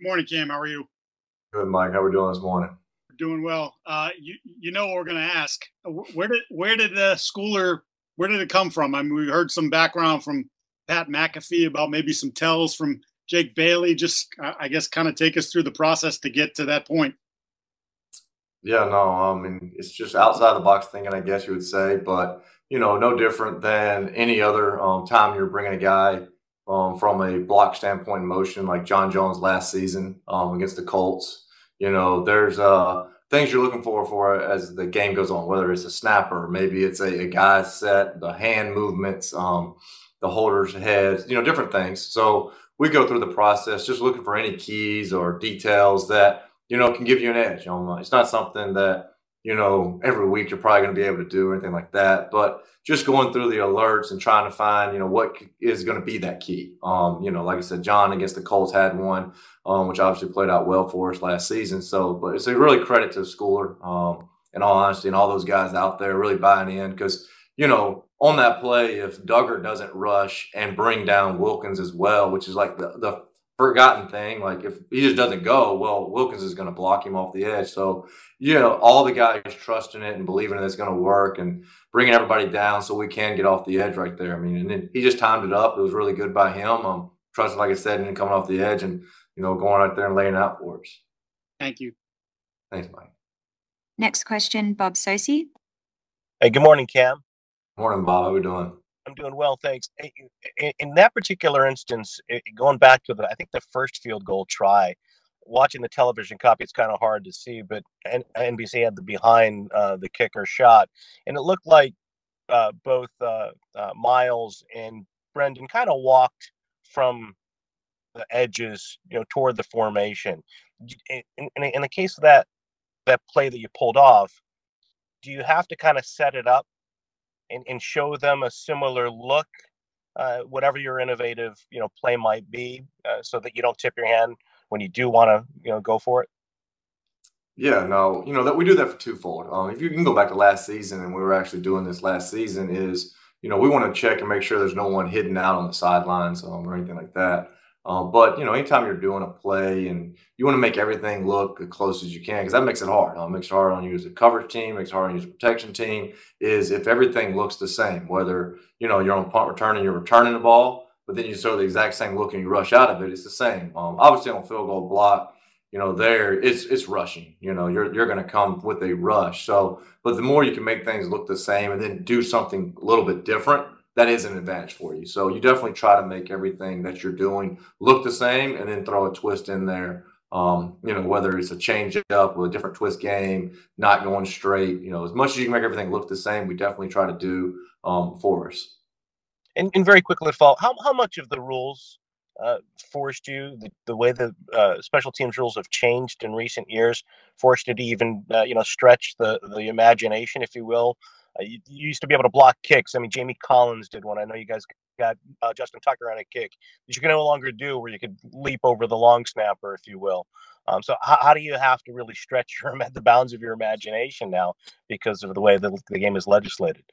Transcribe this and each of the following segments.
Morning, Cam. How are you? Good, Mike. How are we doing this morning? Doing well. Uh, you you know what we're going to ask? Where did where did the Schooler where did it come from? I mean, we heard some background from Pat McAfee about maybe some tells from Jake Bailey. Just I guess kind of take us through the process to get to that point. Yeah, no, I mean it's just outside the box thinking, I guess you would say, but you know, no different than any other um, time you're bringing a guy um, from a block standpoint in motion, like John Jones last season um, against the Colts. You know, there's uh, things you're looking for for as the game goes on, whether it's a snapper, maybe it's a, a guy set, the hand movements, um, the holder's heads, you know, different things. So we go through the process just looking for any keys or details that you know can give you an edge. On it's not something that you know, every week you're probably going to be able to do or anything like that. But just going through the alerts and trying to find, you know, what is going to be that key. Um, you know, like I said, John against the Colts had one, um, which obviously played out well for us last season. So, but it's a really credit to the Schooler, um, in all honesty, and all those guys out there really buying in because, you know, on that play, if Dugger doesn't rush and bring down Wilkins as well, which is like the, the forgotten thing. Like if he just doesn't go, well, Wilkins is going to block him off the edge. So, you know, all the guys trusting it and believing that it's going to work and bringing everybody down so we can get off the edge right there. I mean, and then he just timed it up. It was really good by him. Um, trusting, like I said, and coming off the edge and, you know, going out there and laying out for us. Thank you. Thanks, Mike. Next question, Bob Socci. Hey, good morning, Cam. Morning, Bob. How we doing? I'm doing well, thanks. In that particular instance, going back to the, I think the first field goal try, watching the television copy, it's kind of hard to see, but NBC had the behind uh, the kicker shot, and it looked like uh, both uh, uh Myles and Brenden kind of walked from the edges, you know, toward the formation. In, in, in the case of that that play that you pulled off, do you have to kind of set it up and, and show them a similar look, uh, whatever your innovative you know play might be, uh, so that you don't tip your hand when you do want to you know go for it? Yeah, no, you know that we do that for twofold. Um, if you can go back to last season, and we were actually doing this last season, is you know we want to check and make sure there's no one hidden out on the sidelines um, or anything like that. Um, but you know, anytime you're doing a play and you want to make everything look as close as you can, because that makes it hard. Um, it makes it hard on you as a coverage team, makes it hard on you as a protection team. Is if everything looks the same, whether you know you're on punt return and you're returning the ball, but then you throw the exact same look and you rush out of it, it's the same. Um, obviously on field goal block, you know, there it's it's rushing. You know, you're you're going to come with a rush. So, but the more you can make things look the same and then do something a little bit different that is an advantage for you. So you definitely try to make everything that you're doing look the same and then throw a twist in there. Um, you know, whether it's a change up with a different twist game, not going straight, you know, as much as you can make everything look the same, we definitely try to do um, for us. And, and very quickly, fall, how, how much of the rules uh, forced you the, the way the uh, special teams rules have changed in recent years forced you to even uh, you know stretch the the imagination if you will you, you, used to be able to block kicks. I mean, Jamie Collins did one. I know you guys got uh, Justin Tucker on a kick that you can no longer do, where you could leap over the long snapper, if you will. Um, so how, how, do you have to really stretch your the bounds of your imagination now because of the way the, the game is legislated?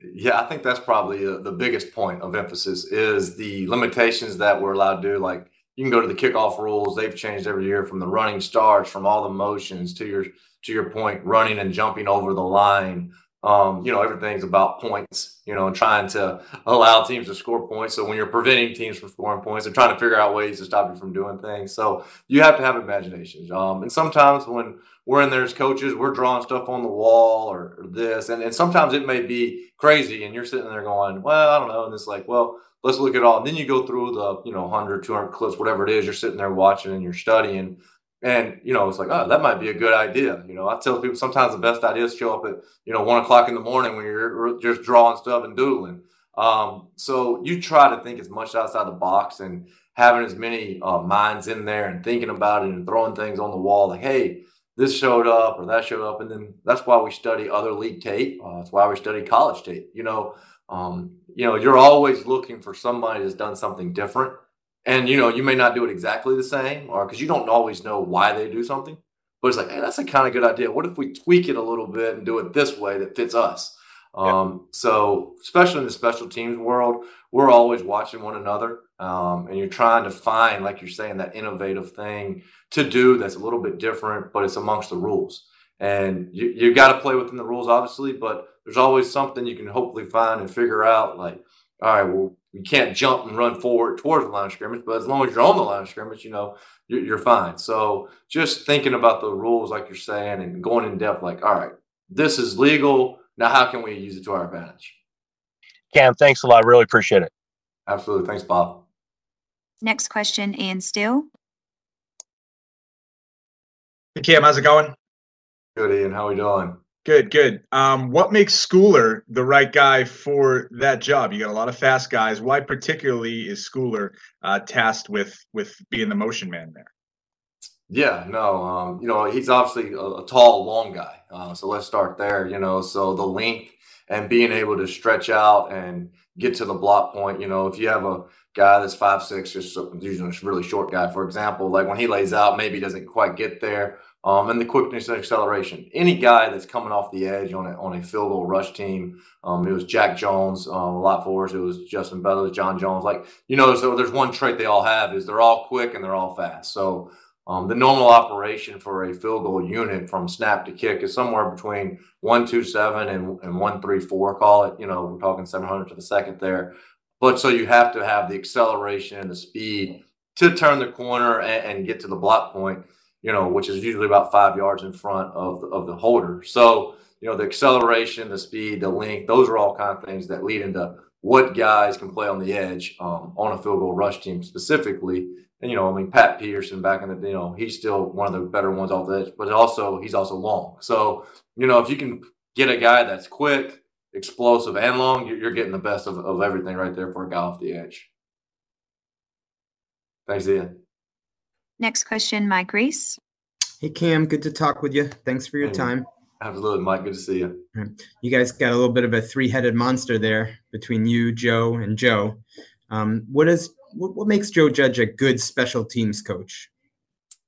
Yeah, I think that's probably uh, the biggest point of emphasis is the limitations that we're allowed to do. Like you can go to the kickoff rules; they've changed every year from the running starts, from all the motions to your to your point, running and jumping over the line um, you know, everything's about points, you know, and trying to allow teams to score points. So when you're preventing teams from scoring points, they're trying to figure out ways to stop you from doing things. So you have to have imagination. Um, and sometimes when we're in there as coaches, we're drawing stuff on the wall or, or this, and, and sometimes it may be crazy, and you're sitting there going, well, I don't know. And it's like, well, let's look at all. And then you go through the, you know, 100, 200 clips, whatever it is, you're sitting there watching and you're studying and you know, it's like, oh, that might be a good idea. You know, I tell people sometimes the best ideas show up at you know one o'clock in the morning when you're just drawing stuff and doodling. Um, so you try to think as much outside the box and having as many uh, minds in there and thinking about it and throwing things on the wall like, hey, this showed up or that showed up, and then that's why we study other league tape. Uh, that's why we study college tape. You know, um, you know, you're always looking for somebody that's done something different and you know, you may not do it exactly the same, or because you don't always know why they do something. But it's like, hey, that's a kind of good idea. What if we tweak it a little bit and do it this way that fits us? Um, So, especially in the special teams world, we're always watching one another. Um, and you're trying to find, like you're saying, that innovative thing to do that's a little bit different, but it's amongst the rules. And you, you got to play within the rules, obviously, but there's always something you can hopefully find and figure out. Like, all right, well, you can't jump and run forward towards the line of scrimmage, but as long as you're on the line of scrimmage, you know, you're, you're fine. So just thinking about the rules, like you're saying, and going in depth, like, all right, this is legal. Now, how can we use it to our advantage? Cam, thanks a lot. Really appreciate it. Absolutely. Thanks, Bob. Next question, Ian Steele. Hey, Cam, how's it going? Good, Ian. How are we doing? Good, good. Um, what makes Schooler the right guy for that job? You got a lot of fast guys. Why particularly is Schooler uh, tasked with with being the motion man there? Yeah, no, um, you know he's obviously a, a tall, long guy. Uh, so let's start there. You know, so the length and being able to stretch out and get to the block point. You know, if you have a guy that's five six, just usually a really short guy, for example, like when he lays out, maybe doesn't quite get there um, and the quickness and acceleration. Any guy that's coming off the edge on a, on a field goal rush team, um, it was Jack Jones um, a lot for us. It was Justin Bethel, John Jones. Like you know, so there's one trait they all have is they're all quick and they're all fast. So um, the normal operation for a field goal unit from snap to kick is somewhere between one two seven and, and one three four. Call it. You know, we're talking seven hundred to the second there. But so you have to have the acceleration and the speed to turn the corner and, and get to the block point you know, which is usually about five yards in front of the, of the holder. So, you know, the acceleration, the speed, the length, those are all kind of things that lead into what guys can play on the edge um, on a field goal rush team specifically. And, you know, I mean, Pat Peterson back in the, you know, he's still one of the better ones off the edge, but also he's also long. So, you know, if you can get a guy that's quick, explosive, and long, you're, getting the best of, of everything right there for a guy off the edge. Thanks, Ian. Next question, Mike Reiss. Hey, Cam, good to talk with you. Thanks for your Hey. time. Absolutely, Mike. Good to see you. You guys got a little bit of a three-headed monster there between you, Joe, and Joe. Um, what is what, what makes Joe Judge a good special teams coach?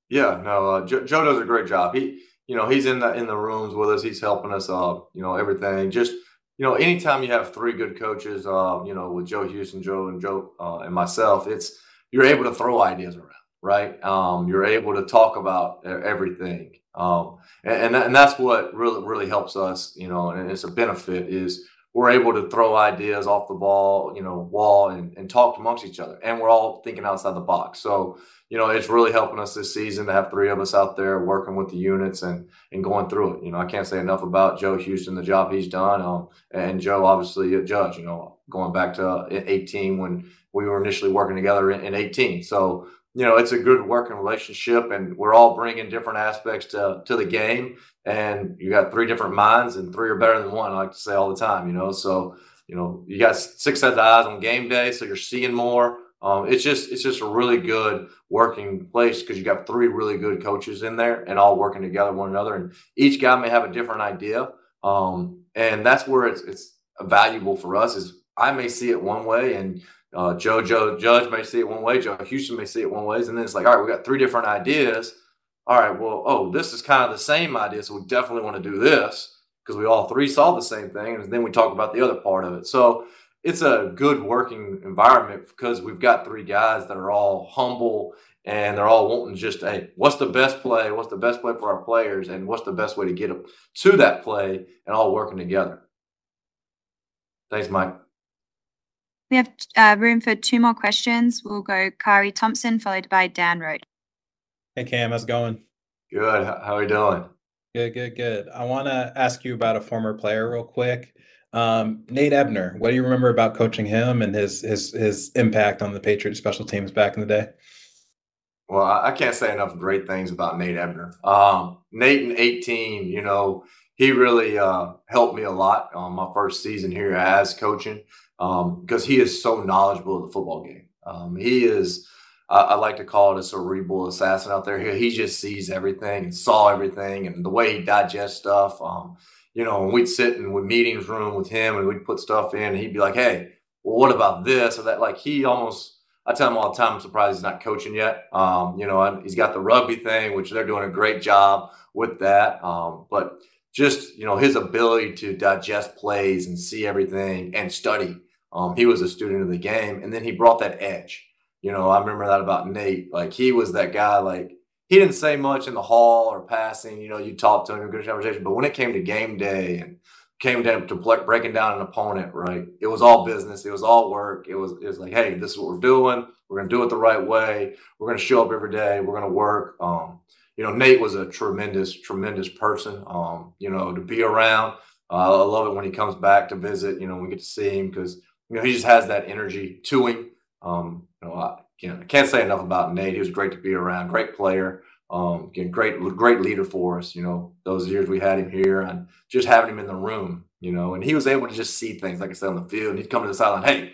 Yeah, no, uh, Joe, Joe does a great job. He, you know, he's in the in the rooms with us. He's helping us. Uh, you know, everything. Just you know, anytime you have three good coaches, uh, you know, with Joe Houston, Joe, and Joe, uh, and myself, it's you're able to throw ideas around, right? Um, you're able to talk about everything, um, and and, and that's what really really helps us. You know, and it's a benefit is we're able to throw ideas off the ball, you know, wall and, and talk amongst each other. And we're all thinking outside the box. So, you know, it's really helping us this season to have three of us out there working with the units and and going through it. You know, I can't say enough about Joe Houston, the job he's done, um, and Joe, obviously, a judge. You know, going back to uh, 18 when we were initially working together in, in 18. So, you know, it's a good working relationship, and we're all bringing different aspects to to the game. And you got three different minds, and three are better than one. I like to say all the time. You know, so you know you got six sets of eyes on game day, so you're seeing more. Um, it's just it's just a really good working place because you got three really good coaches in there and all working together one another, and each guy may have a different idea. Um, and that's where it's it's valuable for us. Is I may see it one way, and uh, Joe Joe Judge may see it one way, Joe Houston may see it one way, and then it's like, all right, we got three different ideas. All right, well, oh, this is kind of the same idea, so we definitely want to do this because we all three saw the same thing, and then we talk about the other part of it. So it's a good working environment because we've got three guys that are all humble and they're all wanting just, hey, what's the best play? What's the best play for our players? And what's the best way to get them to that play and all working together? Thanks, Mike. We have uh, room for two more questions. We'll go Kari Thompson, followed by Dan Roche. Hey Cam, how's it going? Good. How how are we doing? Good, good, good. I want to ask you about a former player real quick. Um, Nate Ebner. What do you remember about coaching him and his his his impact on the Patriots special teams back in the day? Well, I I can't say enough great things about Nate Ebner. Um, Nate in 18, you know, he really uh, helped me a lot on my first season here as coaching um, because he is so knowledgeable of the football game. Um, he is, I, I like to call it a cerebral assassin out there. He, he just sees everything and saw everything and the way he digests stuff. Um, you know, and we'd sit in the meetings room with him and we'd put stuff in and he'd be like, hey, well, what about this or that? Like he almost, I tell him all the time, I'm surprised he's not coaching yet. Um, you know, he's got the rugby thing, which they're doing a great job with that. Um, but just, you know, his ability to digest plays and see everything and study. Um, he was a student of the game. And then he brought that edge. You know, I remember that about Nate. Like he was that guy. Like he didn't say much in the hall or passing. You know, you talked to him, a good conversation. But when it came to game day and came down to breaking down an opponent, right? It was all business. It was all work. It was it was like, hey, this is what we're doing. We're gonna do it the right way. We're gonna show up every day. We're gonna work. Um, you know, Nate was a tremendous, tremendous person. Um, you know, to be around. Uh, I love it when he comes back to visit. You know, we get to see him because you know he just has that energy to him. Um, you know, I, I can't say enough about Nate. He was great to be around. Great player. Um, again, great, great leader for us. You know, those years we had him here and just having him in the room. You know, and he was able to just see things, like I said, on the field. And he'd come to the sideline, hey,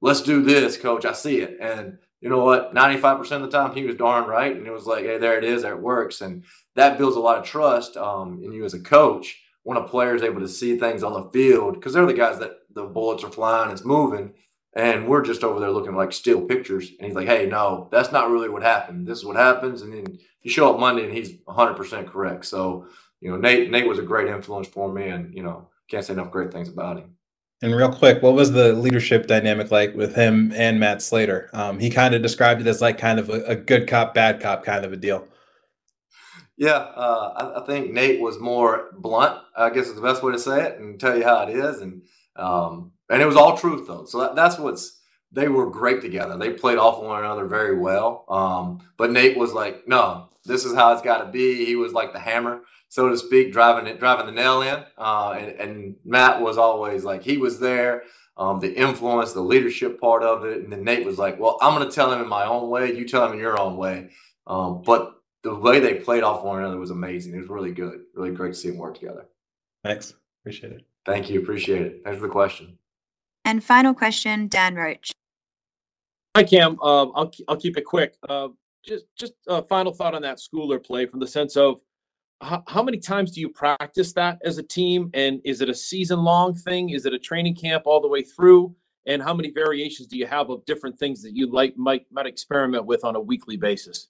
let's do this, coach. I see it. And you know what? 95% of the time he was darn right. And it was like, hey, there it is, there it works. And that builds a lot of trust um, in you as a coach when a player is able to see things on the field, because they're the guys that the bullets are flying, it's moving. And we're just over there looking like still pictures. And he's like, hey, no, that's not really what happened. This is what happens. And then you show up Monday and he's 100% correct. So, you know, Nate, Nate was a great influence for me. And, you know, can't say enough great things about him. And real quick, what was the leadership dynamic like with him and Matt Slater? Um, he kind of described it as like kind of a, a, good cop, bad cop kind of a deal. Yeah, uh, I, I, think Nate was more blunt. I guess is the best way to say it, and tell you how it is, and um, and it was all truth though. So that, that's what's they were great together. They played off one another very well. Um, but Nate was like, no, this is how it's got to be. He was like the hammer so to speak, driving it, driving the nail in. Uh, and, and, Matt was always like he was there, um, the influence, the leadership part of it. And then Nate was like, "Well, I'm going to tell him in my own way. You tell him in your own way." Um, but the way they played off one another was amazing. It was really good, really great to see them work together. Thanks, appreciate it. Thank you, appreciate it. Thanks for the question. And final question, Dan Roche. Hi, Cam. Um, I'll I'll keep it quick. Uh, just just a final thought on that Schooler play from the sense of how, how many times do you practice that as a team? And is it a season long thing? Is it a training camp all the way through? And how many variations do you have of different things that you like might might experiment with on a weekly basis?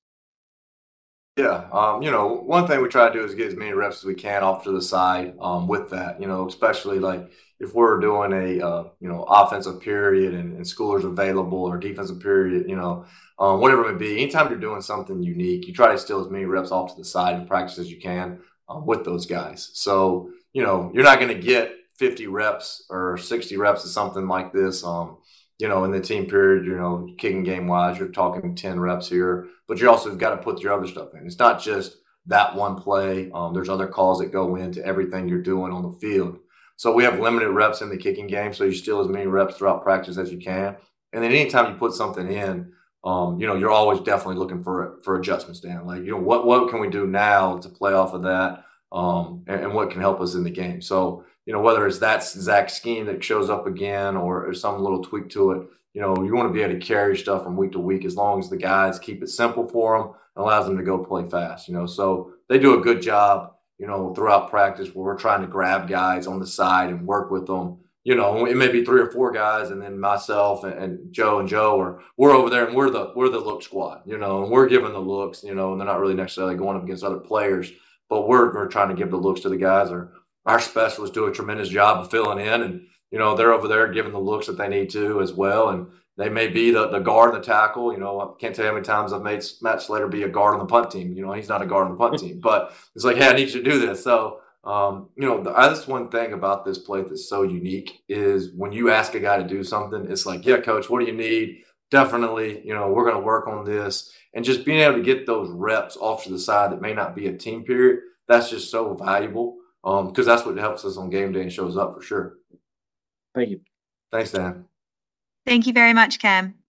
Yeah, um, you know, one thing we try to do is get as many reps as we can off to the side um, with that. You know, especially like if we're doing a uh, you know offensive period and, and Schooler's available or defensive period, you know, um, whatever it may be. Anytime you're doing something unique, you try to steal as many reps off to the side and practice as you can um, with those guys. So you know you're not going to get 50 reps or 60 reps of something like this. Um, you know, in the team period, you know, kicking game wise, you're talking 10 reps here, but you also got to put your other stuff in. It's not just that one play. Um, there's other calls that go into everything you're doing on the field. So we have limited reps in the kicking game, so you steal as many reps throughout practice as you can. And then anytime you put something in, um, you know, you're always definitely looking for for adjustments, Dan. Like, you know, what what can we do now to play off of that, um, and, and, what can help us in the game. So, you know, whether it's that exact scheme that shows up again or, or some little tweak to it, you know, you want to be able to carry stuff from week to week as long as the guys keep it simple for them and allows them to go play fast. You know, so they do a good job you know, throughout practice where we're trying to grab guys on the side and work with them. You know, it may be three or four guys, and then myself and, and Joe and Joe are we're over there and we're the we're the look squad, you know, and we're giving the looks, you know, and they're not really necessarily going up against other players, but we're we're trying to give the looks to the guys. Or our specialists do a tremendous job of filling in, and you know, they're over there giving the looks that they need to as well. And they may be the, the guard and the tackle. You know, I can't tell you how many times I've made Matt Slater be a guard on the punt team. You know, he's not a guard on the punt team, but it's like, hey, I need you to do this. So, um, you know, the, that's one thing about this play that's so unique is when you ask a guy to do something, it's like, yeah, coach, what do you need? Definitely, you know, we're going to work on this. And just being able to get those reps off to the side that may not be a team period, that's just so valuable because um, that's what helps us on game day and shows up for sure. Thank you. Thanks, Dan. Thank you very much, Cam.